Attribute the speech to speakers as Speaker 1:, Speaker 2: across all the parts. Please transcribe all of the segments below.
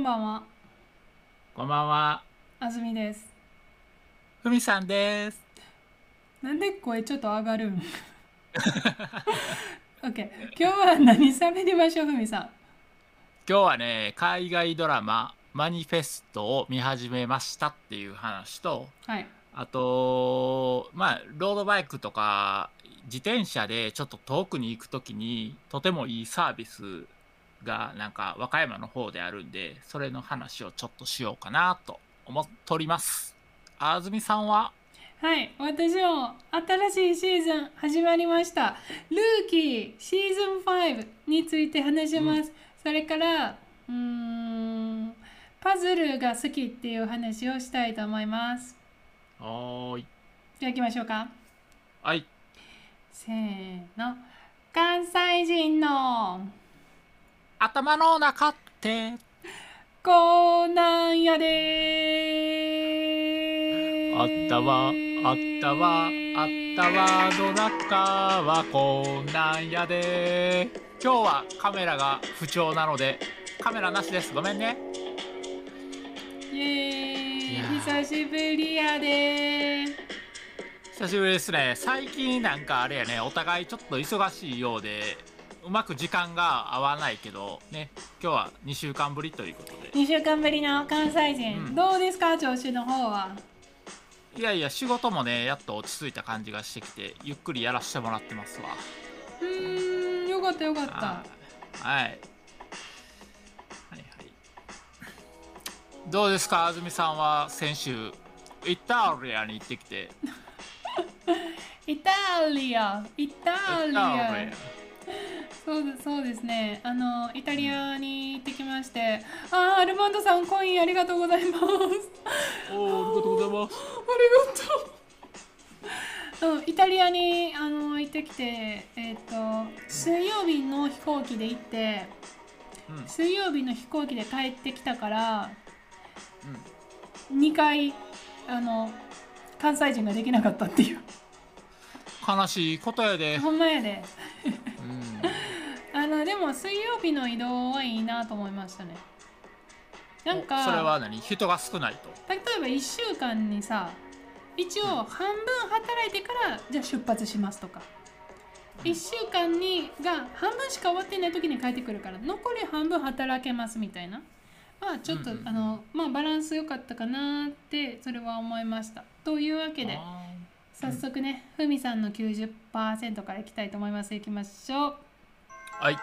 Speaker 1: んばんは、
Speaker 2: こんばんは、
Speaker 1: あずみです。
Speaker 2: ふみさんです。
Speaker 1: なんで声ちょっと上がるん ?OK。今日は何喋りましょう、ふみさん？
Speaker 2: 今日はね、海外ドラママニフェストを見始めましたっていう話と、
Speaker 1: はい。
Speaker 2: あと、まあ、ロードバイクとか自転車でちょっと遠くに行くときにとてもいいサービスがなんか和歌山の方であるんで、それの話をちょっとしようかなと思っております。あずみさんは？
Speaker 1: はい。私も新しいシーズン始まりました。ルーキーシーズン5について話します。それから、うーん、パズルが好きっていう話をしたいと思います。
Speaker 2: はーい。
Speaker 1: じゃあ行きましょうか。
Speaker 2: はい。
Speaker 1: せーの。関西人の
Speaker 2: 頭の中って
Speaker 1: こうなんやで
Speaker 2: あったわ、あったわ、あったわの中はこんなんやで。今日はカメラが不調なので、カメラなしです。ごめんね。
Speaker 1: イエーイ久しぶりやで
Speaker 2: 久しぶりですね。最近なんかあれやね、お互いちょっと忙しいようで、うまく時間が合わないけど、ね、今日は2週間ぶりということで。
Speaker 1: 2週間ぶりの関西人、
Speaker 2: うん
Speaker 1: どうですか？調子の方はい
Speaker 2: やいや、仕事もね、やっと落ち着いた感じがしてきて、ゆっくりやらせてもらってますわ。
Speaker 1: うーんよかったよかった
Speaker 2: はい。はい。はいはい。どうですか、安住さんは先週、イタリアに行ってきて。
Speaker 1: イタリアイタリ
Speaker 2: イ
Speaker 1: ア
Speaker 2: タリ
Speaker 1: そうですそうですねあのイタリアに行ってきましてあーアルマンドさんコインありがとうございます
Speaker 2: ア。おお、ありがとうございます。
Speaker 1: ありがとう。うん、イタリアにあの行ってきて、えっ、と水曜日の飛行機で行って、
Speaker 2: うん
Speaker 1: 水曜日の飛行機で帰ってきたから、2回あの関西人ができなかったっていう。
Speaker 2: 悲しいことやで。
Speaker 1: ほんまやで。
Speaker 2: うん。
Speaker 1: あのでも水曜日の移動はいいなと思いましたね。なんか
Speaker 2: おそれは何？人が少ないと。
Speaker 1: 例えば1週間にさ一応半分働いてからじゃあ出発しますとか。1週間にが半分しか終わってない時に帰ってくるから残り半分働けますみたいな。まあちょっと、
Speaker 2: うんうんうん。
Speaker 1: あのまあバランス良かったかなってそれは思いました。というわけで
Speaker 2: あ
Speaker 1: 早速ねふみさんの90%からいきたいと思いますいきましょう
Speaker 2: ーはい。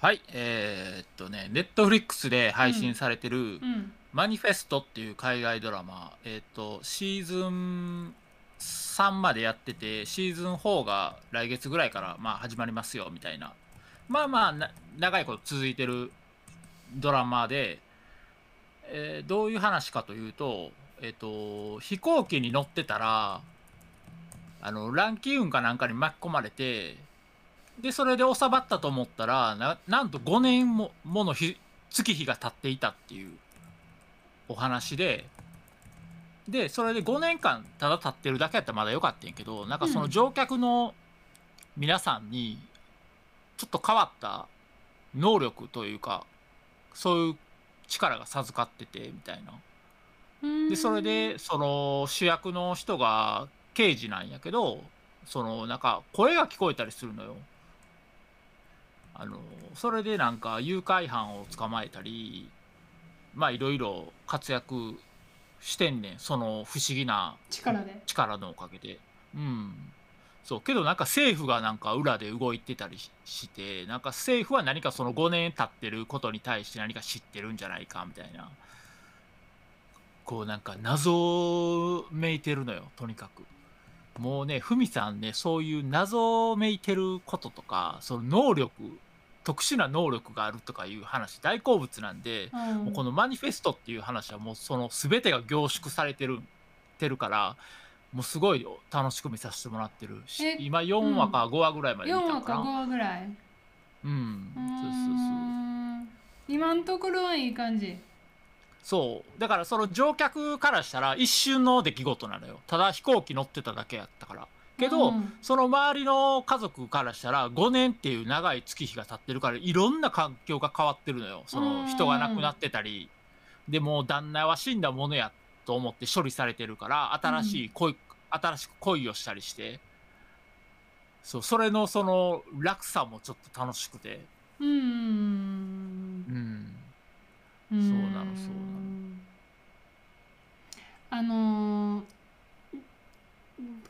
Speaker 2: はい、えー、っとね、ネットフリックスで配信されてる、
Speaker 1: うん
Speaker 2: マニフェストっていう海外ドラマ、えっ、と、シーズン3までやってて、シーズン4が来月ぐらいからまあ始まりますよみたいな。まあまあな、長いこと続いてるドラマで、えーどういう話かというと、えっ、と、飛行機に乗ってたら、あの、乱気運かなんかに巻き込まれて、で、それで収まったと思ったら、ななんと5年ももの日月日が経っていたっていう。お話ででそれで5年間ただ立ってるだけやったらまだよかったんやけどなんかその乗客の皆さんにちょっと変わった能力というかそういう力が授かっててみたいな。
Speaker 1: うん。
Speaker 2: でそれでその主役の人が刑事なんやけどそのなんか声が聞こえたりするのよ。あのそれでなんか誘拐犯を捕まえたりまあいろいろ活躍してんねん。その不思議な
Speaker 1: 力で。
Speaker 2: 力のおかげで。うんそうけどなんか政府がなんか裏で動いてたりししてなんか政府は何かその5年経ってることに対して何か知ってるんじゃないかみたいな。こうなんか謎めいてるのよとにかく。もうねふみさんねそういう謎めいてることとかその能力特殊な能力があるとかいう話大好物なんで、
Speaker 1: うん。
Speaker 2: もうこのマニフェストっていう話はもうその全てが凝縮されてるてるからもうすごい楽しく見させてもらってるし
Speaker 1: え
Speaker 2: 今4話か5話ぐらいまで見
Speaker 1: 4話か
Speaker 2: たかな、
Speaker 1: 5話ぐらい。
Speaker 2: うんそうそうそうん。
Speaker 1: 今のところはいい感じ。
Speaker 2: そう。だからその乗客からしたら一瞬の出来事なのよ。ただ飛行機乗ってただけやったから。けど、
Speaker 1: うん。
Speaker 2: その周りの家族からしたら5年っていう長い月日が経ってるからいろんな環境が変わってるのよ。その人が亡くなってたり。でもう旦那は死んだものやと思って処理されてるから新しい恋、新しく恋をしたりして。そうそれのその落差もちょっと楽しくて。
Speaker 1: うん。
Speaker 2: うん。
Speaker 1: うん。
Speaker 2: そうなのそうなの。
Speaker 1: あのー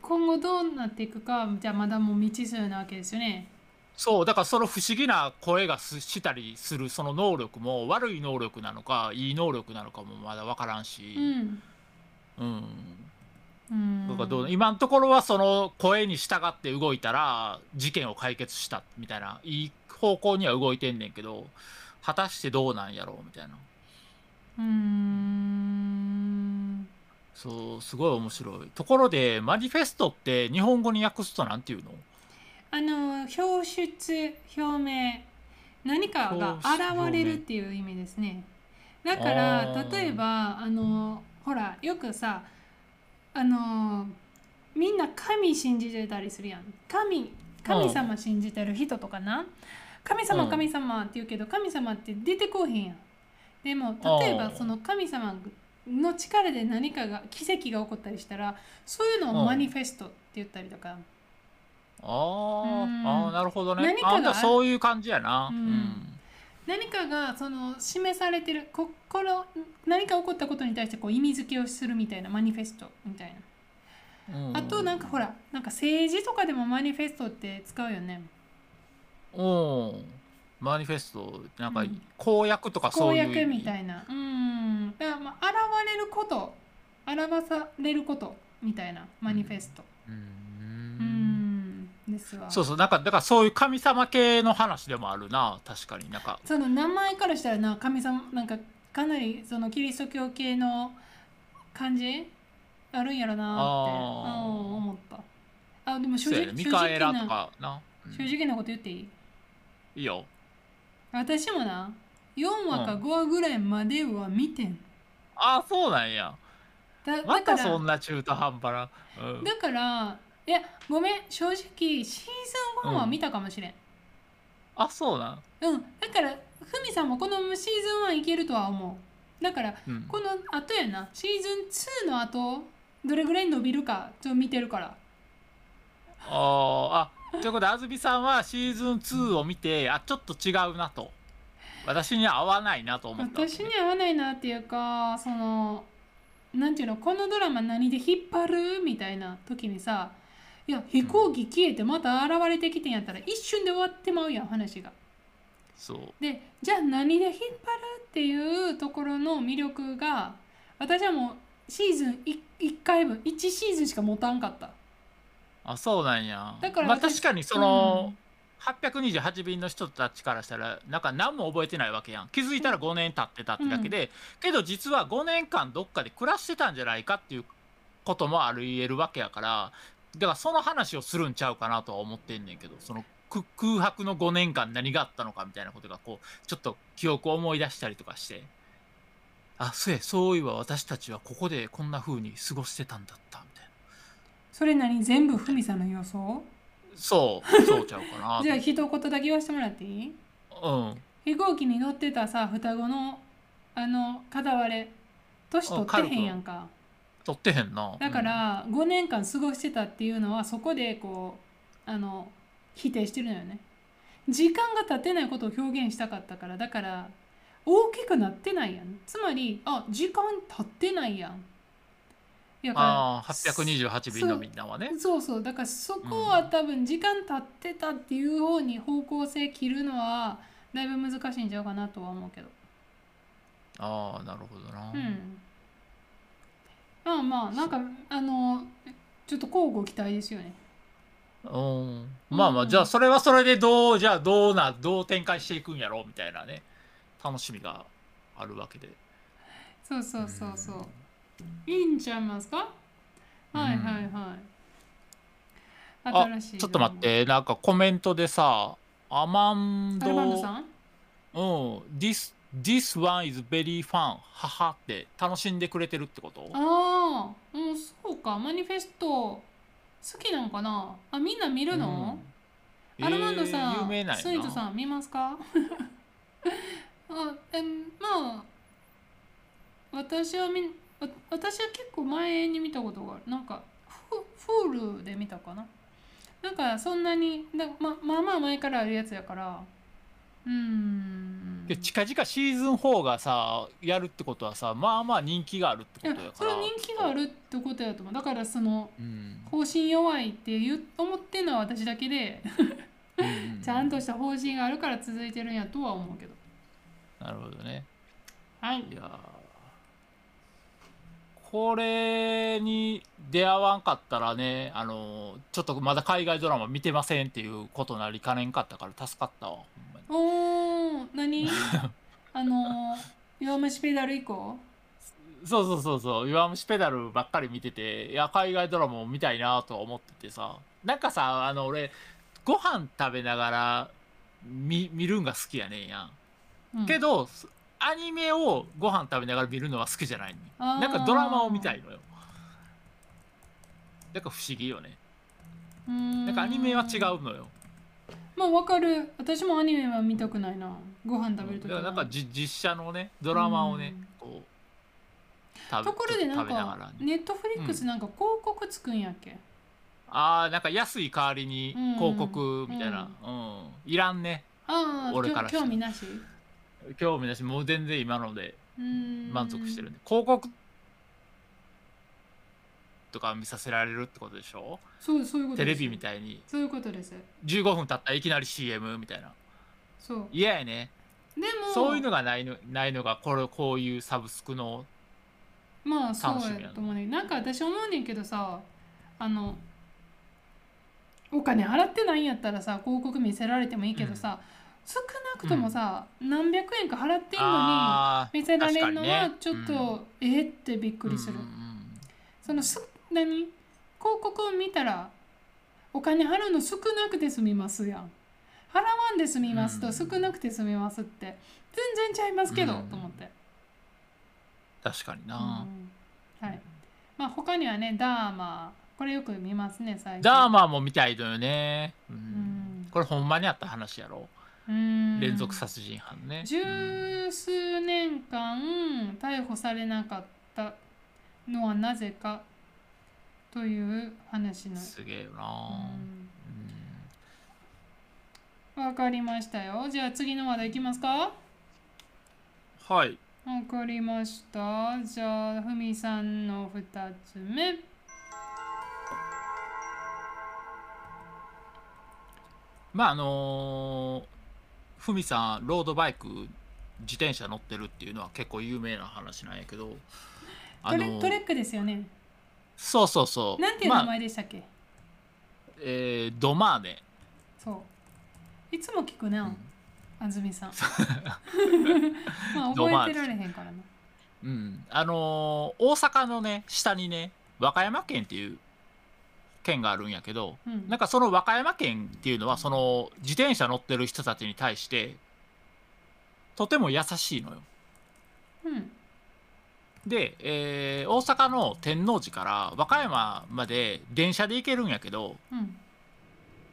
Speaker 1: 今後どうなっていくかじゃあまだもう未知数なわけですよね。
Speaker 2: そうだからその不思議な声がすしたりするその能力も悪い能力なのかいい能力なのかもまだ分からんし、
Speaker 1: うん。
Speaker 2: うん
Speaker 1: うん。
Speaker 2: だからどう今のところはその声に従って動いたら事件を解決したみたいないい方向には動いてんねんけど果たしてどうなんやろうみたいな
Speaker 1: うーん。
Speaker 2: そうすごい面白いところでマニフェストって日本語に訳すとなんていうの？
Speaker 1: あの表出表明何かが現れるっていう意味ですね。だから例えばあのほらよくさあのみんな神信じてたりするやん。神神様信じてる人とかな。神様
Speaker 2: うん
Speaker 1: 神様って言うけど神様って出てこうへんやん。でも例えばその神様の力で何かが奇跡が起こったりしたらそういうのをマニフェストって言ったりとか。
Speaker 2: あー。
Speaker 1: うん。
Speaker 2: あーなるほどね。
Speaker 1: 何かが
Speaker 2: そういう感じやな。
Speaker 1: う
Speaker 2: うん。ん、
Speaker 1: 何かがその示されてるここの何か起こったことに対してこう意味付けをするみたいなマニフェストみたいな、
Speaker 2: うん。
Speaker 1: あとなんかほらなんか政治とかでもマニフェストって使うよね。
Speaker 2: うん。マニフェストなんか
Speaker 1: うん。
Speaker 2: 公約とかそ
Speaker 1: 公
Speaker 2: ういう
Speaker 1: 約みたいな。うん。だからまあ現れること表されることみたいなマニフェスト。
Speaker 2: う
Speaker 1: うんんですわ。
Speaker 2: そうそうなんかだからそういう神様系の話でもあるな確かに。なんか
Speaker 1: その名前からしたらな神様なんかかなりそのキリスト教系の感じ？あるんやろなって思った。あでも正直
Speaker 2: ね。ミカエラとかな、うん。
Speaker 1: 正直なこと言っていい？
Speaker 2: いいよ。
Speaker 1: 私もな4話か5話ぐらいまでは見てん。
Speaker 2: あそうなんや。
Speaker 1: だ
Speaker 2: また
Speaker 1: だから
Speaker 2: そんな中途半端な、うん、
Speaker 1: だからいやごめん正直シーズン1は見たかもしれん。
Speaker 2: あそうなん？
Speaker 1: うん、だからふみさんもこのシーズン1いけるとは思う。だから
Speaker 2: うん。
Speaker 1: この後やな。シーズン2の後どれぐらい伸びるかちょっと見てるから。
Speaker 2: あーあということで安住さんはシーズン2を見てあちょっと違うなと。私には合わないなと思ったわけ
Speaker 1: 私に合わないなっていうかそのなんていうのこのドラマ何で引っ張る？みたいな時にさいや飛行機消えてまた現れてきてんやったら一瞬で終わってまうやん話が。
Speaker 2: そう。
Speaker 1: でじゃあ何で引っ張るっていうところの魅力が私はもうシーズン 1, 1回分1シーズンしか持たんかった。
Speaker 2: あそうなんや。
Speaker 1: だから
Speaker 2: まあ
Speaker 1: 私
Speaker 2: 確かにその、828便の人たちからしたらなんか何も覚えてないわけやん。気づいたら5年経ってたってだけで、けど実は5年間どっかで暮らしてたんじゃないかっていうこともありえるわけやからだからその話をするんちゃうかなとは思ってんねんけどそのく空白の5年間何があったのかみたいなことがこうちょっと記憶を思い出したりとかして。あそうやそういえば私たちはここでこんな風に過ごしてたんだったみたいな。
Speaker 1: それ何？全部ふみさんの予想？
Speaker 2: そうそうちゃうかな
Speaker 1: じゃあ一言だけ言わせてもらっていい？
Speaker 2: うん。
Speaker 1: 飛行機に乗ってたさ双子のあの片割れ年取ってへんやんか
Speaker 2: 取ってへんな。
Speaker 1: だから5年間過ごしてたっていうのはそこでこうあの否定してるのよね。時間が経ってないことを表現したかったからだから大きくなってないやん。つまりあ時間経ってないやん。やから
Speaker 2: ああ828便のみんなはね。
Speaker 1: そうそうだからそこは多分時間経ってたっていう方に方向性切るのはだいぶ難しいんちゃうかなとは思うけど。
Speaker 2: ああなるほどな、
Speaker 1: うんまあまあなんかあのちょっと交互期待ですよね。
Speaker 2: うん。まあま
Speaker 1: うん
Speaker 2: あじゃあそれはそれでどうじゃあどうなどう展開していくんやろうみたいなね。楽しみがあるわけで。
Speaker 1: そうそうそうそう。いいんちゃいますか？はいはいはい。
Speaker 2: あ
Speaker 1: 新しい。
Speaker 2: ちょっと待って。なんかコメントでさアマン
Speaker 1: ドさん？
Speaker 2: うん。This This one is very fun. 母って楽しんでくれてるってこと？
Speaker 1: ああうんそうか。マニフェスト。好きなんかな？あみんな見るの、
Speaker 2: うん。
Speaker 1: アルマンドさん、
Speaker 2: えー
Speaker 1: スイートさん見ますか？あえまあ私はみわ私は結構前に見たことがある。なんかフフールで見たかな？なんかそんなにまあまあ前からあるやつやからうーん。
Speaker 2: で近々シーズン4がさやるってことはさまあまあ人気があるってことやから。
Speaker 1: それは人気があるってことやと思う。だからその
Speaker 2: うん。
Speaker 1: 方針弱いって言う思ってんのは私だけで
Speaker 2: うん
Speaker 1: ちゃんとした方針があるから続いてるんやとは思うけど。
Speaker 2: なるほどね。
Speaker 1: はい。
Speaker 2: いやー。これに出会わんかったらねあのーちょっとまだ海外ドラマ見てませんっていうことなりかねんかったから助かったわほんまに
Speaker 1: 何？あの弱虫ペダル以降
Speaker 2: そうそうそうそう。弱虫ペダルばっかり見てていや海外ドラマも見たいなとは思っててさ。なんかさあの俺ご飯食べながら見見るんが好きやねんや。ん
Speaker 1: うん。
Speaker 2: けど、アニメをご飯食べながら見るのは好きじゃないねなんかドラマを見たいのよ。なんか不思議よね。なんかアニメは違うのよ
Speaker 1: まあわかる。私もアニメは見たくないな。ご飯食べるとき
Speaker 2: だからなんかじ実写のねドラマをね
Speaker 1: うん。
Speaker 2: こう食べ
Speaker 1: ところでなんかネットフリックスなんか広告つくんやっけ、
Speaker 2: あーなんか安い代わりに
Speaker 1: うん。
Speaker 2: 広告みたいな。うん、いらんね。
Speaker 1: ああ
Speaker 2: 俺から
Speaker 1: 興味なし？
Speaker 2: 興味なし。もう全然今ので満足してるんで。広告とか見させられるってことでしょ？
Speaker 1: そうそういうことです。
Speaker 2: テレビみたいに。
Speaker 1: そういうことです。
Speaker 2: 15分経ったらいきなり CM みたいな。
Speaker 1: そう。
Speaker 2: 嫌やね。
Speaker 1: でも
Speaker 2: そういうのがないのないのがこれこういうサブスクの
Speaker 1: まあそう
Speaker 2: や
Speaker 1: と思うねなんか私思うねんけどさあのお金払ってないんやったらさ広告見せられてもいいけどさ、少なくともさ、何百円か払ってんの
Speaker 2: あ
Speaker 1: に見せられるのはちょっと、えっってびっ
Speaker 2: ー
Speaker 1: くりする、
Speaker 2: うんうん
Speaker 1: そのす何？広告を見たらお金払うの少なくて済みますやん。払わんで済みますと
Speaker 2: うん。
Speaker 1: 少なくて済みますって全然ちゃいますけど、
Speaker 2: うん。
Speaker 1: と思って、
Speaker 2: 確かにな、
Speaker 1: うん。はい。まあ他にはねダーマこれよく見ますね最近。
Speaker 2: ダーマーも見たいのよね、うん。
Speaker 1: うん。
Speaker 2: これほんまにあった話やろ、
Speaker 1: うん。
Speaker 2: 連続殺人犯ね、うん
Speaker 1: 十数年間逮捕されなかったのはなぜかという話の。
Speaker 2: すげえよな、
Speaker 1: うん。わかりましたよ。じゃあ次の話題いきますか。わ
Speaker 2: はい。
Speaker 1: かりました。じゃあふみさんの2つ目。
Speaker 2: まああのーふみさんロードバイク自転車乗ってるっていうのは結構有名な話なんやけどあ
Speaker 1: ト
Speaker 2: のー
Speaker 1: レトレックですよね
Speaker 2: そうそうそう。
Speaker 1: なんていう名
Speaker 2: まあ
Speaker 1: 前でしたっけ、
Speaker 2: えードマーネ、
Speaker 1: そう。いつも聞くな、
Speaker 2: うん。
Speaker 1: 安住さん。まあ覚えてられへんからな
Speaker 2: うん、あのー大阪のね下にね和歌山県っていう県があるんやけど
Speaker 1: うん。
Speaker 2: なんかその和歌山県っていうのはその自転車乗ってる人たちに対してとても優しいのよ。
Speaker 1: うん
Speaker 2: で、えー大阪の天王寺から和歌山まで電車で行けるんやけど
Speaker 1: うん。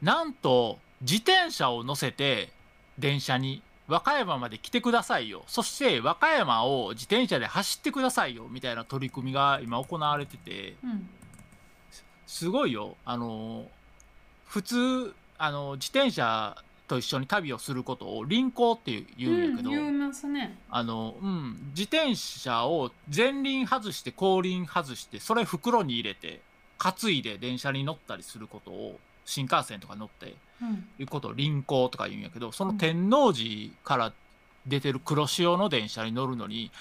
Speaker 2: なんと自転車を乗せて電車に和歌山まで来てくださいよ。そして和歌山を自転車で走ってくださいよみたいな取り組みが今行われてて。
Speaker 1: うん。
Speaker 2: すごいよ。あの普通あの自転車と一緒に旅をすることを輪行っていう言うんやけど、
Speaker 1: うん、ね。
Speaker 2: あのうん、自転車を前輪外して後輪外してそれ袋に入れて担いで電車に乗ったりすることを新幹線とか乗って
Speaker 1: うん。
Speaker 2: いうことを輪行とか言うんやけどその天王寺から出てる黒潮の電車に乗るのに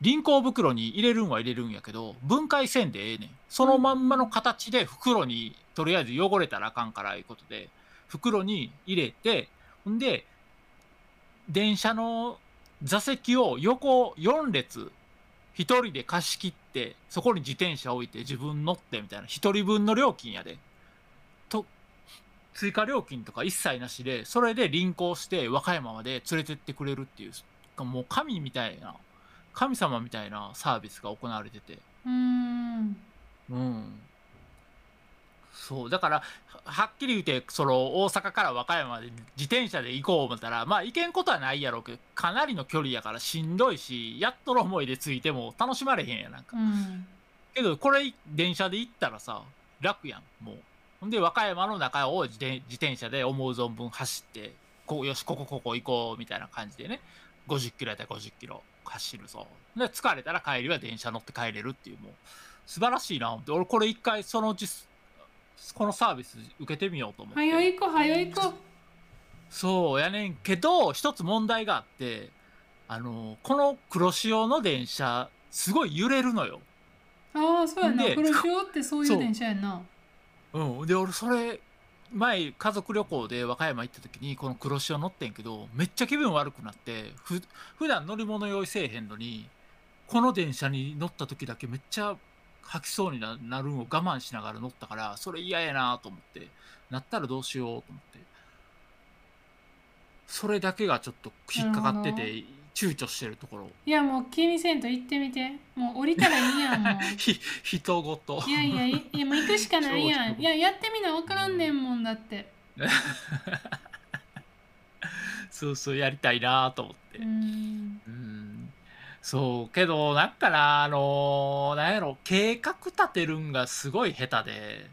Speaker 2: 輪行袋に入れるんは入れるんやけど分解せんでええねん。そのまんまの形で袋にとりあえず汚れたらあかんからいうことで袋に入れてほんで電車の座席を横4列1人で貸し切ってそこに自転車置いて自分乗ってみたいな。1人分の料金やで。と追加料金とか一切なしでそれで輪行して和歌山まで連れてってくれるっていうもう神みたいな神様みたいなサービスが行われてて。
Speaker 1: うーん。
Speaker 2: うんそうだからははっきり言ってその大阪から和歌山まで自転車で行こう思ったらまあ行けんことはないやろうけどかなりの距離やからしんどいしやっとの思いで着いても楽しまれへんやなんか。
Speaker 1: うん。
Speaker 2: けどこれ電車で行ったらさ楽やんもう。ほんで和歌山の中を自転自転車で思う存分走ってこうよしここここ行こうみたいな感じでね。50キロやったら50キロ走るぞ。で疲れたら帰りは電車乗って帰れるっていうもう。素晴らしいな思って。俺これ一回そのうちこのサービス受けてみようと思って。
Speaker 1: 早い行こう早い行こ
Speaker 2: そうやねんけど一つ問題があってあのこの黒潮の電車すごい揺れるのよ。
Speaker 1: うああそうやな。
Speaker 2: で
Speaker 1: 黒潮ってそういう電車やんな
Speaker 2: うん、で俺それ前家族旅行で和歌山行った時にこの黒潮乗ってんけどめっちゃ気分悪くなってふ普段乗り物用意せえへんのにこの電車に乗った時だけめっちゃ吐きそうにななるんを我慢しながら乗ったからそれ嫌やなと思ってなったらどうしようと思って。それだけがちょっと引っかかってて躊躇してるところ。
Speaker 1: いやもう気にせんと行ってみて。もう降りたらいいやんもう。
Speaker 2: ひ人ごと。
Speaker 1: いやいやいいやもう行くしかないや
Speaker 2: ん。
Speaker 1: いややってみな分からんねんもんだって。
Speaker 2: そうそうやりたいなと思って。
Speaker 1: うん。
Speaker 2: うんそうけどなんかなあのーなんやろ計画立てるんがすごい下手で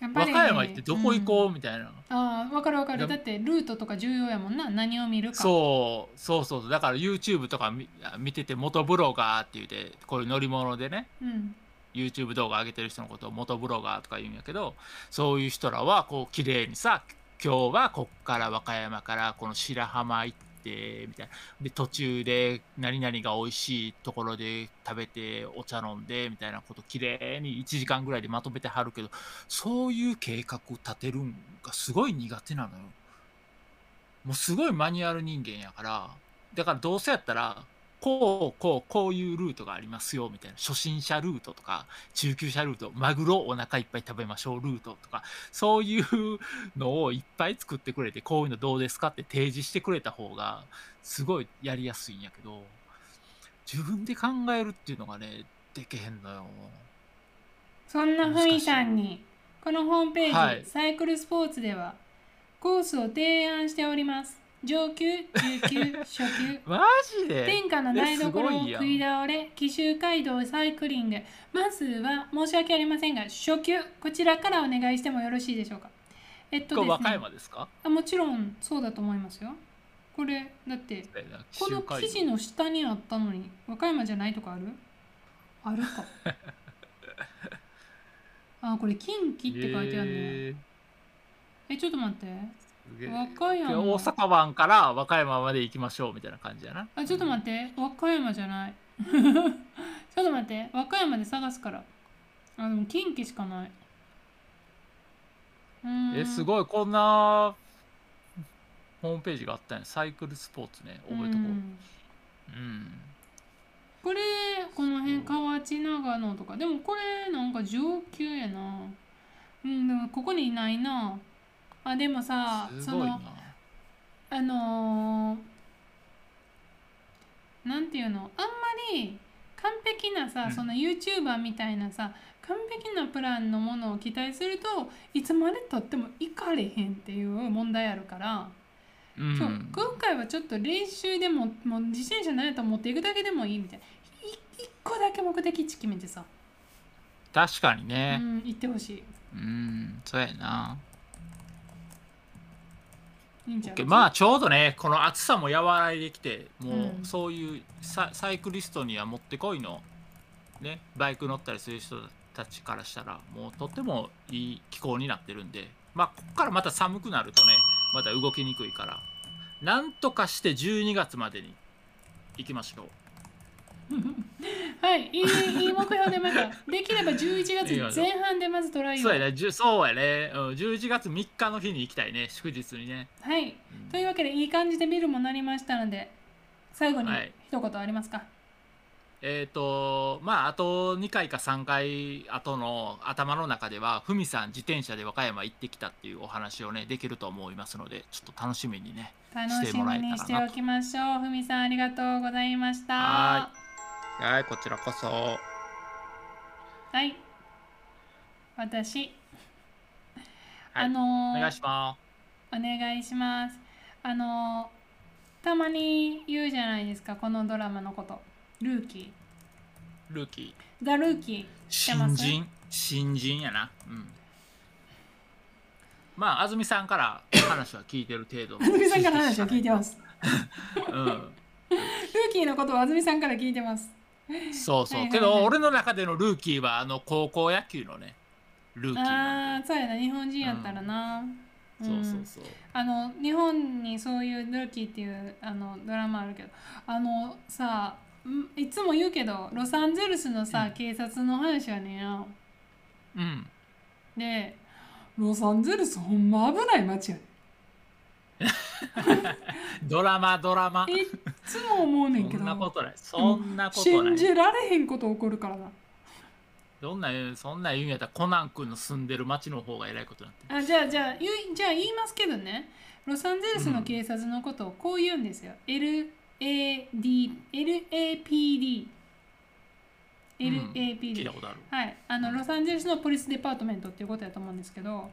Speaker 1: やっぱり
Speaker 2: 和歌山行ってどこ行こ
Speaker 1: う
Speaker 2: うみたいな、
Speaker 1: ん。ああ分かる分かる。
Speaker 2: や
Speaker 1: だってルートとか重要やもんな。何を見るか。
Speaker 2: そうそうそうそう。だから YouTube とか見見てて元ブロガーって言うてこういう乗り物でね
Speaker 1: うん、
Speaker 2: YouTube 動画上げてる人のことを元ブロガーとか言うんやけどそういう人らはこう綺麗にさ今日はこっから和歌山からこの白浜行ってみたいなで途中で何々が美味しいところで食べてお茶飲んでみたいなこと綺麗に1時間ぐらいでまとめてはるけどそういう計画を立てるんがすごい苦手なのよ。もうすごいマニュアル人間やからだからどうせやったらこうこうこういうルートがありますよみたいな。初心者ルートとか中級者ルートマグロお腹いっぱい食べましょうルートとかそういうのをいっぱい作ってくれてこういうのどうですかって提示してくれた方がすごいやりやすいんやけど自分で考えるっていうのがねできへんのよ。
Speaker 1: そんなふみさんにこのホームページ、
Speaker 2: はい。
Speaker 1: サイクルスポーツではコースを提案しております上級中級初級。
Speaker 2: マジで？
Speaker 1: 天下の台所を食い倒れ紀州街道サイクリング。まずは申し訳ありませんが初級。こちらからお願いしてもよろしいでしょうか？えっとです
Speaker 2: これ和歌
Speaker 1: ね
Speaker 2: 山ですか？
Speaker 1: あもちろんそうだと思いますよ。これだってこの記事の下にあったのに和歌山じゃないとかある？あるか。あこれ近畿って書いてあるね。
Speaker 2: え
Speaker 1: えちょっと待って和歌山
Speaker 2: 大阪湾から和歌山まで行きましょうみたいな感じやな。
Speaker 1: あちょっと待って。和歌山じゃない。ちょっと待って。和歌山で探すから。あでも近畿しかない。
Speaker 2: えすごい。こんなホームページがあったんや。サイクルスポーツね。覚えとこう。
Speaker 1: う
Speaker 2: うん。ん
Speaker 1: これこの辺河内長野とか。でもこれなんか上級やな。うんでもここにいないなあでもさそ
Speaker 2: すごいな。
Speaker 1: のあのーなんていうの？あんまり完璧なさ、
Speaker 2: うん。
Speaker 1: その YouTuber みたいなさ完璧なプランのものを期待するといつまでたっても行かれへんっていう問題あるから、
Speaker 2: うん。
Speaker 1: そう今回はちょっと練習でももう自転車何やったら持っていくだけでもいいみたいな。い一個だけ目的地決めてさ、
Speaker 2: 確かに
Speaker 1: う
Speaker 2: ね
Speaker 1: ん、行ってほしい。
Speaker 2: うんそうやない
Speaker 1: いんじゃない
Speaker 2: まあちょうどねこの暑さも和らいできても
Speaker 1: う
Speaker 2: そういうササイクリストにはもってこいのねバイク乗ったりする人たちからしたらもうとってもいい気候になってるんでまあここからまた寒くなるとねまた動きにくいからなんとかして12月までに行きましょう
Speaker 1: はいいいいい目標でまたできれば11
Speaker 2: いいよ。
Speaker 1: 月前半でまずトライを。
Speaker 2: そうやね。じゅそうやね、うん、11月3日の日に行きたいね祝日にね、
Speaker 1: はい。
Speaker 2: うん。
Speaker 1: というわけでいい感じでビルもなりましたので最後に
Speaker 2: はい。
Speaker 1: 一言ありますか、
Speaker 2: えっ、とまああと2回か3回後の頭の中ではふみさん自転車で和歌山行ってきたっていうお話をねできると思いますのでちょっと楽しみにね
Speaker 1: 楽
Speaker 2: し
Speaker 1: みにしておきましょう。ふみさんありがとうございました。
Speaker 2: ははいこちらこそ
Speaker 1: はい私あのー
Speaker 2: お願いしま
Speaker 1: お願いします。あのーたまに言うじゃないですか、このドラマのこと。ルーキー。
Speaker 2: すルーキー
Speaker 1: ザ・ルーキー。
Speaker 2: 新人？新人やなうんまあ安住さんから話は聞いてる程度
Speaker 1: 安住さんから話を聞いてます。
Speaker 2: うん
Speaker 1: ルーキーのことを安住さんから聞いてます。
Speaker 2: そうそう、
Speaker 1: はいはいはい。
Speaker 2: けど俺の中でのルーキーはあの高校野球のねルーキー
Speaker 1: ああ、そうやな、日本人やったらな。
Speaker 2: で、そうそうそう。
Speaker 1: あの日本にそういう「ルーキー」っていうあのドラマあるけどあのさんいつも言うけどロサンゼルスのさ、
Speaker 2: うん。
Speaker 1: 警察の話やねんや。
Speaker 2: うん。
Speaker 1: でロサンゼルスほんま危ない街や
Speaker 2: ドラマドラマ。
Speaker 1: でいっつも思うねんけ
Speaker 2: そ
Speaker 1: ど
Speaker 2: んなことない。そんなことない。
Speaker 1: 信じられへんこと起こるからな。
Speaker 2: どんなそんな言うんやったらコナン君の住んでる町の方がえらいことになってる。
Speaker 1: あじゃあじゃあ言いじゃあ言いますけどね。ロサンゼルスの警察のことをこう言うんですよ、LAPD
Speaker 2: うん。
Speaker 1: LAPD、
Speaker 2: 聞いたことある。
Speaker 1: はい、あのロサンゼルスのポリスデパートメントっていうことやと思うんですけど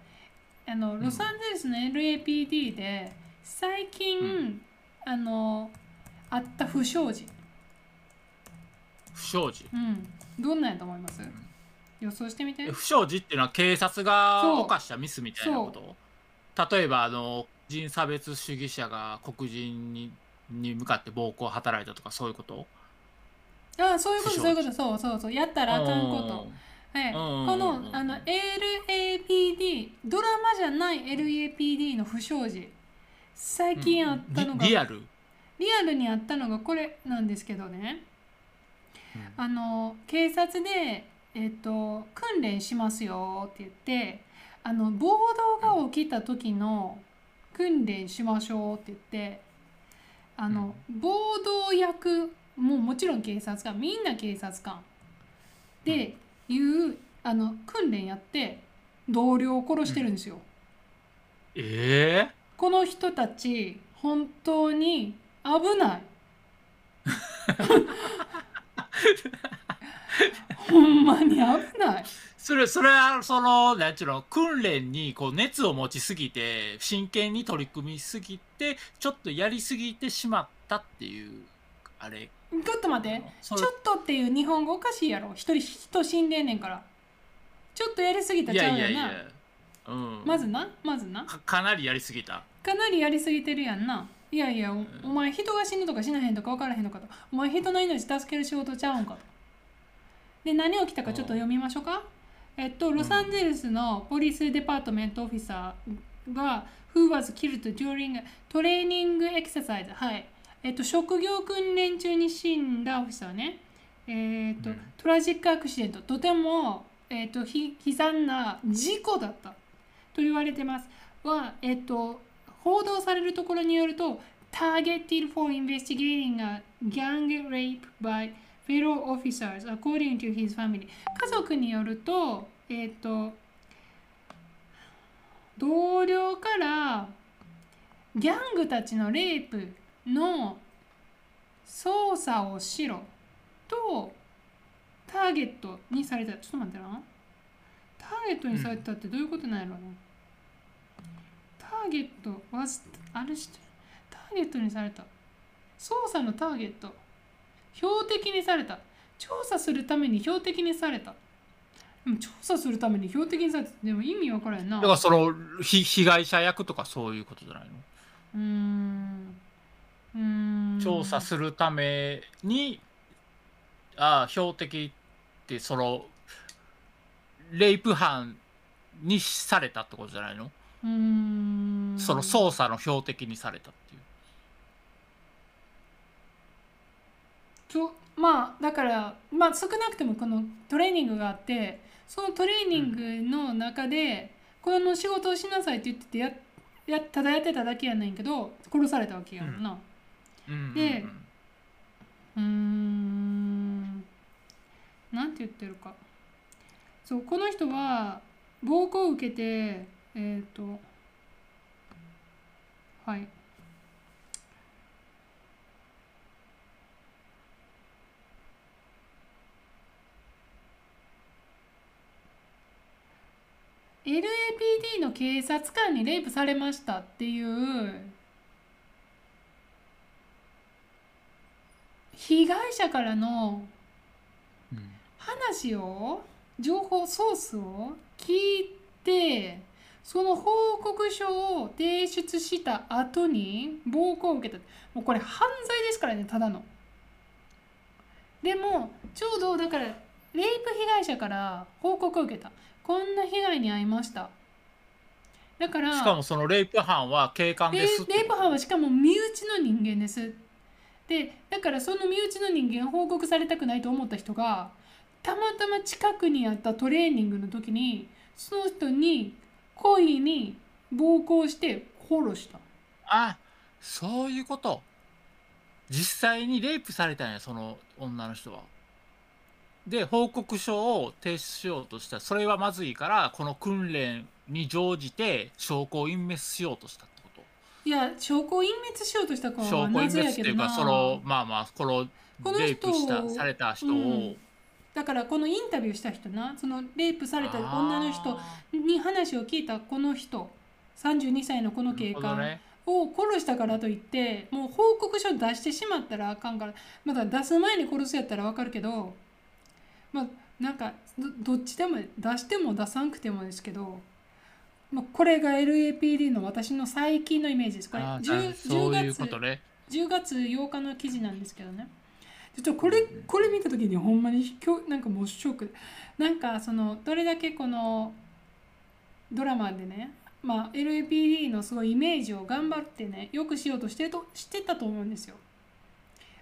Speaker 1: あのロサンゼルスの LAPD で最近、
Speaker 2: うん。
Speaker 1: あのあった不祥事、
Speaker 2: 不祥事？
Speaker 1: うん、どんなんやと思います？予想してみて。
Speaker 2: え不祥事っていうのは警察が犯したミスみたいなこと？例えばあの人差別主義者が黒人にに向かって暴行を働いたとかそういうこと？
Speaker 1: あそういうことそういうこと。そうそうそう。やったらあかんことはい、
Speaker 2: うん
Speaker 1: このあの LAPD ドラマじゃない LAPD の不祥事。最近あったのが、
Speaker 2: リリアル？
Speaker 1: リアルにあったのがこれなんですけどね。あの警察で、えっと訓練しますよって言ってあの暴動が起きた時の訓練しましょうって言ってあの、暴動役ももちろん警察官みんな警察官。でいうあの訓練やって同僚を殺してるんですよ。
Speaker 2: ええ
Speaker 1: この人たち本当に危ない。ほんまに危ない。
Speaker 2: それそれはそのなんちゅうの訓練にこう熱を持ちすぎて真剣に取り組みすぎてちょっとやりすぎてしまったっていうあれ
Speaker 1: ちょっと待って。ちょっとっていう日本語おかしいやろ。一人人死んでんねんから。ちょっとやりすぎた
Speaker 2: い
Speaker 1: ちゃうやんな。
Speaker 2: やいやいや、うん、
Speaker 1: まずな、まずな？
Speaker 2: かかなりやりすぎた
Speaker 1: かなりやりすぎてるやんな。いやいや、おお前人が死ぬとか死なへんとか分からへんのかと。お前人の命助ける仕事ちゃうんかと。で、何起きたかちょっと読みましょうか？えっと、ロサンゼルスのポリスデパートメントオフィサーが、Who was killed during training exercise はい。えっと、職業訓練中に死んだオフィサーね。えっと、
Speaker 2: うん
Speaker 1: トラジックアクシデント。とても、えっと、ひ悲惨な事故だったと言われてます。は、えっと、報道されるところによると、targeted for investigating a gang rape by fellow officers according to his family 家族によるとえっ、と同僚からギャングたちのレイプの捜査をしろとターゲットにされた。ちょっと待ってな。ターゲットにされたってどういうことなんやろうな、ターゲット was ある？しターゲットにされた。捜査のターゲット。標的にされた。調査するために標的にされた。でも調査するために標的にされた。でも意味わからんな。
Speaker 2: だからそのひ被害者役とかそういうことじゃないの？
Speaker 1: うーん
Speaker 2: 調査するためにああ標的ってそのレイプ犯にされたってことじゃないの、その捜査の標的にされたっていう。
Speaker 1: ちょまあだからまあ少なくてもこのトレーニングがあってそのトレーニングの中で、この仕事をしなさいって言っててややただやってただけやねんけど殺されたわけやんな。
Speaker 2: うんうんうん
Speaker 1: でうんなんて言ってるか。そうこの人は暴行を受けてえっ、とはい。LAPD の警察官にレイプされましたっていう被害者からの
Speaker 2: うん。
Speaker 1: 話を情報ソースを聞いてその報告書を提出した後に暴行を受けた。もうこれ犯罪ですからねただの。でもちょうどだからレイプ被害者から報告を受けた。こんな被害に遭いました。だから
Speaker 2: しかもそのレイプ犯は警官
Speaker 1: レ
Speaker 2: です
Speaker 1: レイプ犯はしかも身内の人間ですでだからその身内の人間報告されたくないと思った人がたまたま近くにあったトレーニングの時にその人に故意に暴行して殺した。
Speaker 2: あそういうこと。実際にレイプされたんやその女の人は。で報告書を提出しようとした。それはまずいからこの訓練に乗じて証拠を隠滅しようとした。
Speaker 1: いや証拠を隠滅しようとした子
Speaker 2: 証拠隠滅っていうか
Speaker 1: けどな。
Speaker 2: そのまあまあこのレイプしたされた人を、
Speaker 1: うん。だからこのインタビューした人な。そのレイプされた女の人
Speaker 2: あ
Speaker 1: に話を聞いたこの人。32歳のこの
Speaker 2: ー
Speaker 1: 警官、を殺したからといってもう報告書出してしまったらあかんから。まだ出す前に殺すやったらわかるけど。まあなんかどどっちでも出しても出さんくてもですけど、まあ、これが LAPD の私の最近のイメージです。これ
Speaker 2: あー
Speaker 1: 10,
Speaker 2: そういう
Speaker 1: 10月
Speaker 2: ことね。
Speaker 1: 10月8日の記事なんですけどね。ちょっとこれこれ見た時にほんまになんかもうショック。でなんかそのどれだけこのドラマでねまあ LAPD のすごいイメージを頑張ってねよくしようとしてるとしてたと思うんですよ。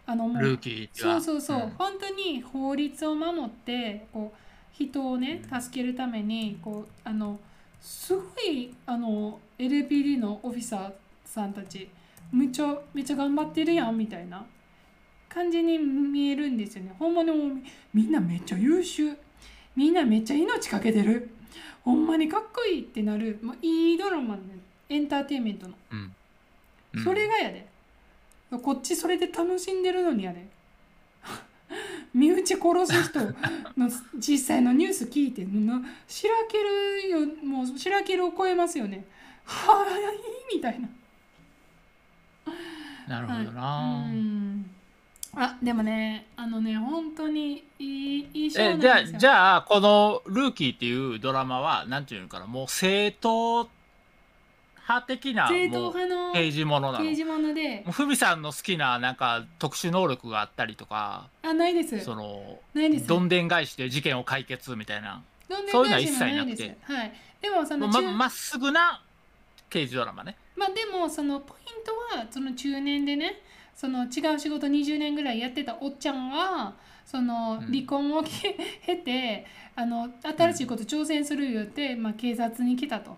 Speaker 1: あのもう
Speaker 2: ルーキー
Speaker 1: そう
Speaker 2: は
Speaker 1: そうそう、
Speaker 2: ん。
Speaker 1: 本当に法律を守ってこう人をね助けるためにこうあのすごいあの LAPD のオフィサーさんたちめっちゃめっちゃ頑張ってるやんみたいな感じに見えるんですよね。ほんまにもうみんなめっちゃ優秀。みんなめっちゃ命かけてる。ほんまにかっこいいってなる、まあ、いいドラマねエンターテインメントの。
Speaker 2: うん。うん。
Speaker 1: それがやで、こっちそれで楽しんでるのにやで 身内殺す人の実際のニュース聞いてなしらけるよもうしらけるを超えますよね。はあいいみたいな。
Speaker 2: なるほどな、
Speaker 1: はい。うん。あでもねあのね本当にいいいいなんですよ。
Speaker 2: じゃあじゃあこの「ルーキー」っていうドラマはなんていうのかなもう正統派的な
Speaker 1: 正統派の
Speaker 2: 刑事ものなの。
Speaker 1: 刑事もので。
Speaker 2: ふみさんの好きななんか特殊能力があったりとか
Speaker 1: あないです。
Speaker 2: その
Speaker 1: ないです。
Speaker 2: どんでん返しで事件を解決みたいな。そういうのは一切なくて。
Speaker 1: はい。でもその
Speaker 2: ままっすぐな刑事ドラマね。
Speaker 1: まあでもそのポイントはその中年でねその違う仕事20年ぐらいやってたおっちゃんはその
Speaker 2: うん。
Speaker 1: 離婚をけ経てあの新しいこと挑戦する言って、まあ、警察に来たと。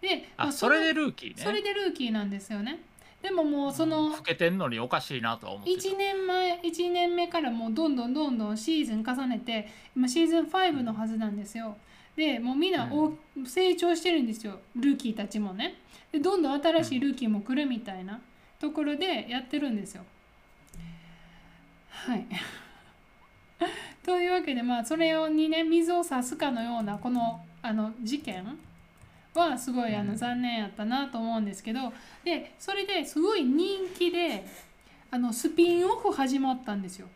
Speaker 1: で、ま
Speaker 2: あ
Speaker 1: あ
Speaker 2: それで
Speaker 1: の
Speaker 2: ルーキーね
Speaker 1: それでルーキーなんですよね。でももうその
Speaker 2: 老けてんのにおかしいなとは思ってた
Speaker 1: 1年前1年目からもうどんどんどんどんシーズン重ねて今シーズン5のはずなんですよ。でもうみんな大成長してるんですよルーキーたちもね。でどんどん新しいルーキーも来るみたいなところでやってるんですよ。はい。というわけでまあそれにね水を差すかのようなこのあの事件はすごいあの
Speaker 2: うん。
Speaker 1: 残念やったなと思うんですけどでそれですごい人気であのスピンオフ始まったんですよ。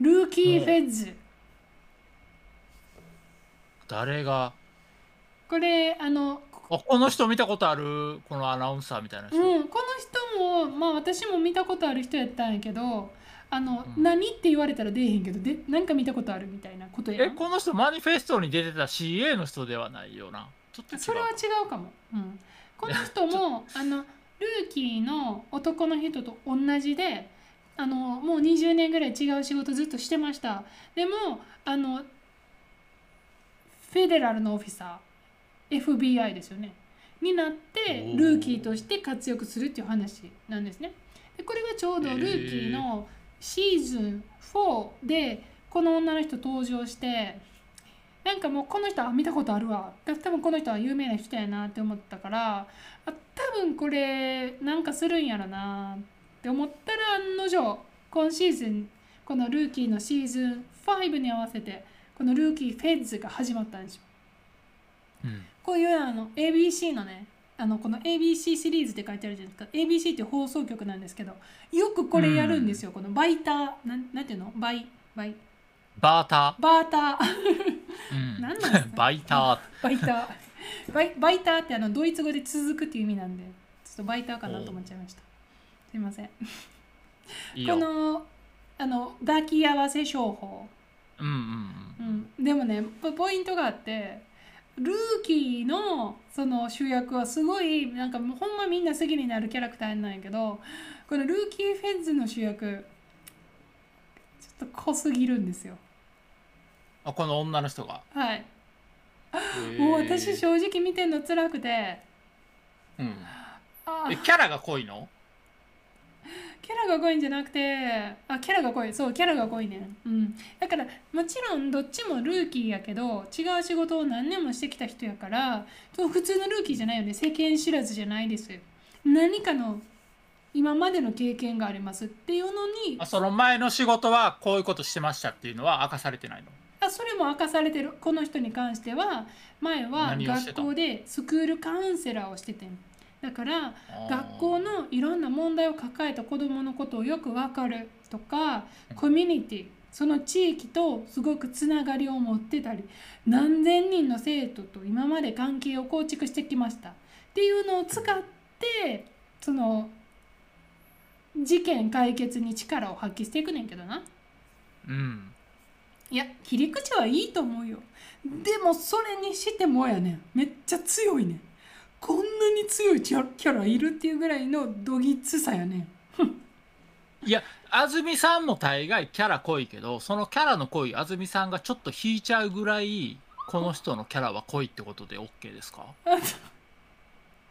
Speaker 1: ルーキーフェッズ。
Speaker 2: 誰が？
Speaker 1: これあの
Speaker 2: あこの人見たことある？このアナウンサーみたいな人、
Speaker 1: うん、この人もまあ私も見たことある人やったんやけどあの、
Speaker 2: うん。
Speaker 1: 何って言われたら出えへんけどでなんか見たことあるみたいなことや
Speaker 2: えこの人マニフェストに出てた CA の人ではないよな
Speaker 1: それは違うかも、うん、この人も あのルーキーの男の人と同じであのもう20年ぐらい違う仕事ずっとしてました。でもあのフェデラルのオフィサー FBI ですよね。になってルーキーとして活躍するっていう話なんですね。でこれがちょうどルーキーのシーズン4でこの女の人登場してなんかもうこの人は見たことあるわ。多分この人は有名な人やなって思ったからあ多分これなんかするんやろなって思ったら案の定今シーズンこのルーキーのシーズン5に合わせてこのルーキーフェッズが始まったんですよ。
Speaker 2: うん。
Speaker 1: こういうあの ABC のねあのこの ABC シリーズって書いてあるじゃないですか。ABC って放送局なんですけどよくこれやるんですよ、このバイターなんなんていうの？バイバイ。
Speaker 2: バータ
Speaker 1: バーター。
Speaker 2: ー、うん
Speaker 1: 何なんですか？
Speaker 2: バイター。
Speaker 1: バイター。バイバイターってあのドイツ語で続くっていう意味なんでちょっとバイターかなと思っちゃいました。すいません。
Speaker 2: いいよ。
Speaker 1: このあの抱き合わせ商法。
Speaker 2: うんうん
Speaker 1: うん、でもねポポイントがあってルーキーのその主役はすごいなんかもうほんまみんな好きになるキャラクターなんやけどこのルーキーフェンズの主役ちょっと濃すぎるんですよ
Speaker 2: あこの女の人が。
Speaker 1: はい。もう私正直見てんの辛くて。
Speaker 2: うん。
Speaker 1: あ
Speaker 2: えキャラが濃いの？
Speaker 1: キャラが濃いんじゃなくてあキャラが濃い。そうキャラが濃いね。ん、うん、だからもちろんどっちもルーキーやけど違う仕事を何年もしてきた人やからそう普通のルーキーじゃないよね。世間知らずじゃないです。よ何かの今までの経験がありますっていうのに
Speaker 2: あその前の仕事はこういうことしてましたっていうのは明かされてないの？
Speaker 1: あそれも明かされてる。この人に関しては前は学校でスクールカウンセラーをしててん。だから学校のいろんな問題を抱えた子どものことをよく分かるとかコミュニティその地域とすごくつながりを持ってたり何千人の生徒と今まで関係を構築してきました。っていうのを使ってその事件解決に力を発揮していくねんけどな。
Speaker 2: うん
Speaker 1: いや切り口はいいと思うよ。でもそれにしてもやねん。めっちゃ強いねん。こんなに強いキャラいるっていうぐらいのどぎつさやねん。
Speaker 2: いや安住さんも大概キャラ濃いけどそのキャラの濃い安住さんがちょっと引いちゃうぐらいこの人のキャラは濃いってことで OK ですか？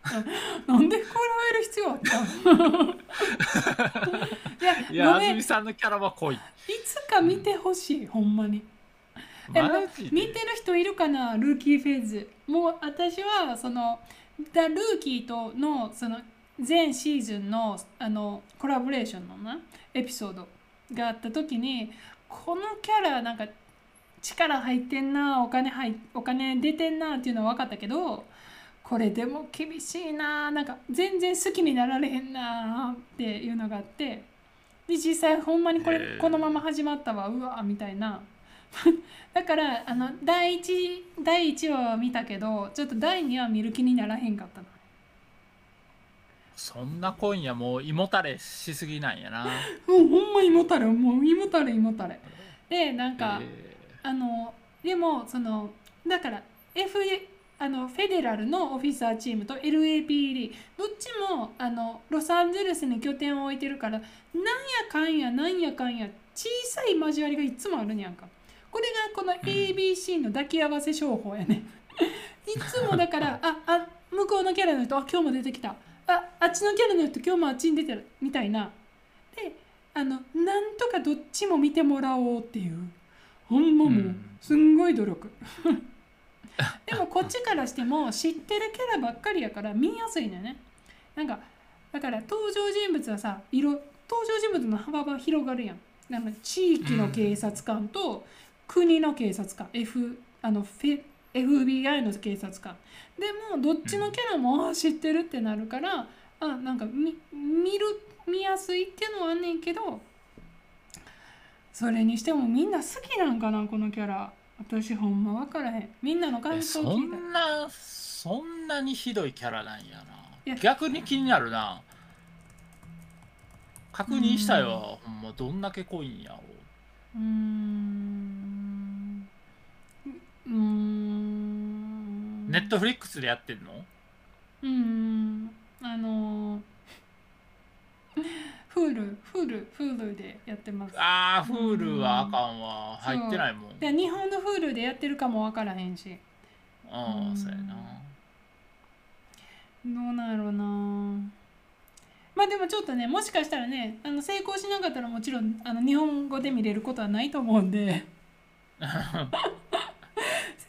Speaker 1: なんで比べる必要あったん いや
Speaker 2: いや
Speaker 1: ごめん。い
Speaker 2: 安住さんのキャラは濃い。
Speaker 1: つか見てほしいほんまに。え
Speaker 2: マジで？
Speaker 1: 見てる人いるかなルーキーフェーズ。もう私はそのダルーキーとのその全シーズンのあのコラボレーションのなエピソードがあった時にこのキャラなんか力入ってんなお金入お金出てんなっていうのは分かったけどこれでも厳しいななんか全然好きになられへんなっていうのがあってで実際ほんまにこ
Speaker 2: へ
Speaker 1: れ
Speaker 2: ー。
Speaker 1: このまま始まったわうわみたいな。だからあの第1第1話は見たけどちょっと第2話見る気にならへんかったな
Speaker 2: そんな濃いんやもう胃もたれしすぎなんやな。
Speaker 1: もうほんま胃もたれもう胃もたれ胃もたれ。でなんか、
Speaker 2: え
Speaker 1: あのでもそのだから F あのフェデラルのオフィサーチームと LAPD どっちもあのロサンゼルスに拠点を置いてるからなんやかんやなんやかんや小さい交わりがいつもあるんやんか。これがこの ABC の抱き合わせ商法やね。いつもだからああ向こうのキャラの人あ今日も出てきた。ああっちのキャラの人今日もあっちに出てる。みたいな。であのなんとかどっちも見てもらおうっていう。ほんまもうすんごい努力 でもこっちからしても知ってるキャラばっかりやから見やすいのよね。なんかだから登場人物はさ色登場人物の幅が広がるやん。なんか地域の警察官と国の警察官、F あのフェ FBI の警察官。でもどっちのキャラも、知ってるってなるからあなんか見見る見やすいっていうのはあんねんけどそれにしてもみんな好きなんかなこのキャラ。私ほんま分からへん。みんなの感
Speaker 2: えそ
Speaker 1: 想聞いた
Speaker 2: んなそんなにひどいキャラなんや
Speaker 1: いや。
Speaker 2: な逆に気になるな。確認したよ。ほんまどんだけ濃いんやろ
Speaker 1: うーん。うーん。
Speaker 2: ネットフリックスでやってんの？
Speaker 1: うーん。あのフールフールフールでやってます。
Speaker 2: あー Hulu はあかんわ。入ってないもん。
Speaker 1: で日本のフールでやってるかも分からへんし。
Speaker 2: あ
Speaker 1: うん
Speaker 2: あそうやな。
Speaker 1: どうなんやろうな。まあでもちょっとねもしかしたらねあの成功しなかったらもちろんあの日本語で見れることはないと思うんで。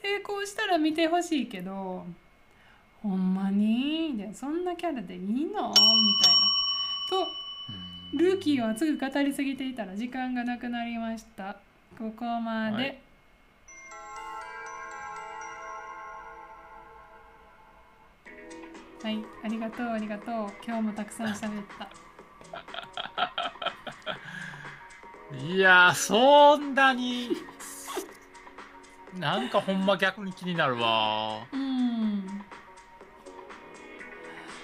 Speaker 1: 成功したら見てほしいけどほんまに？でそんなキャラでいいの？みたいな。とルーキーを熱く語りすぎていたら時間がなくなりました。ここまで、
Speaker 2: はい。
Speaker 1: はいありがとうありがとう。今日もたくさん喋った。
Speaker 2: いやーそんなに。なんかほんま逆に気になるわ。
Speaker 1: うん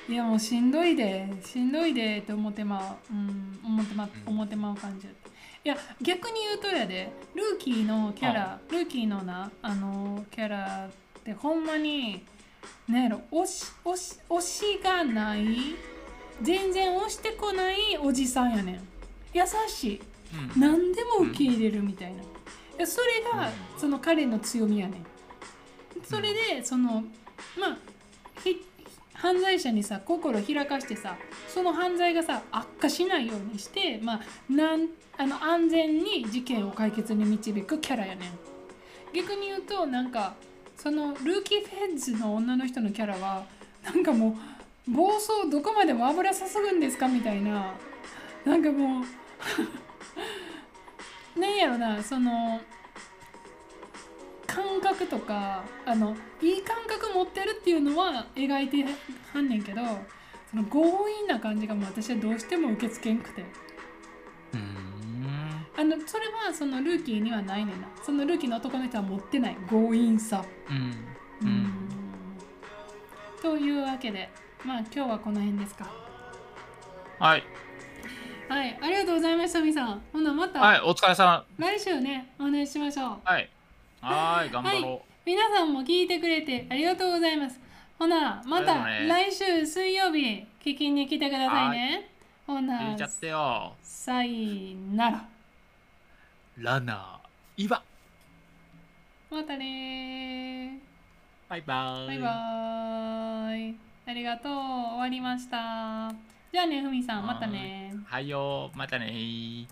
Speaker 1: いやもうしんどいでしんどいでって思ってまう、うん、思ってま
Speaker 2: うん。
Speaker 1: 思ってまう感じいや逆に言うとやでルーキーのキャラルーキーのなあのキャラってほんまになんやろ推し推し推しがない全然推してこないおじさんやねん。優しい。
Speaker 2: うん。
Speaker 1: 何でも受け入れるみたいな、いやそれが
Speaker 2: うん。
Speaker 1: その彼の強みやねん。それでそのまあひ犯罪者にさ心開かしてさその犯罪がさ悪化しないようにしてまあなんあの安全に事件を解決に導くキャラやねん。逆に言うとなんかそのルーキーフェッズの女の人のキャラはなんかもう暴走どこまでも油注ぐんですかみたいななんかもう なんやろなその感覚とかあのいい感覚持ってるっていうのは描いてはんねんけどその強引な感じがもう私はどうしても受け付けんくて。
Speaker 2: うん。
Speaker 1: あのそれはそのルーキーにはないねんな。そのルーキーの男の人は持ってない。強引さ。
Speaker 2: うん。う
Speaker 1: うん。んというわけでまあ今日はこの辺ですか。
Speaker 2: はい。
Speaker 1: はい。ありがとうございましたみさん。ほなまた、
Speaker 2: はい。お疲れさん。
Speaker 1: 来週ねお願いしましょう。
Speaker 2: はいはーい頑張ろう、
Speaker 1: はい皆さんも聞いてくれてありがとうございます。ほな、また来週水曜日聞きに来てくださいね。ほ
Speaker 2: 聞
Speaker 1: ない
Speaker 2: ちゃってよ
Speaker 1: さいなら。
Speaker 2: ラナー岩
Speaker 1: またね
Speaker 2: バイバーイ
Speaker 1: バイバーイ。ありがとう。終わりました。じゃあね、ふみさん、またね。
Speaker 2: はいよまたねー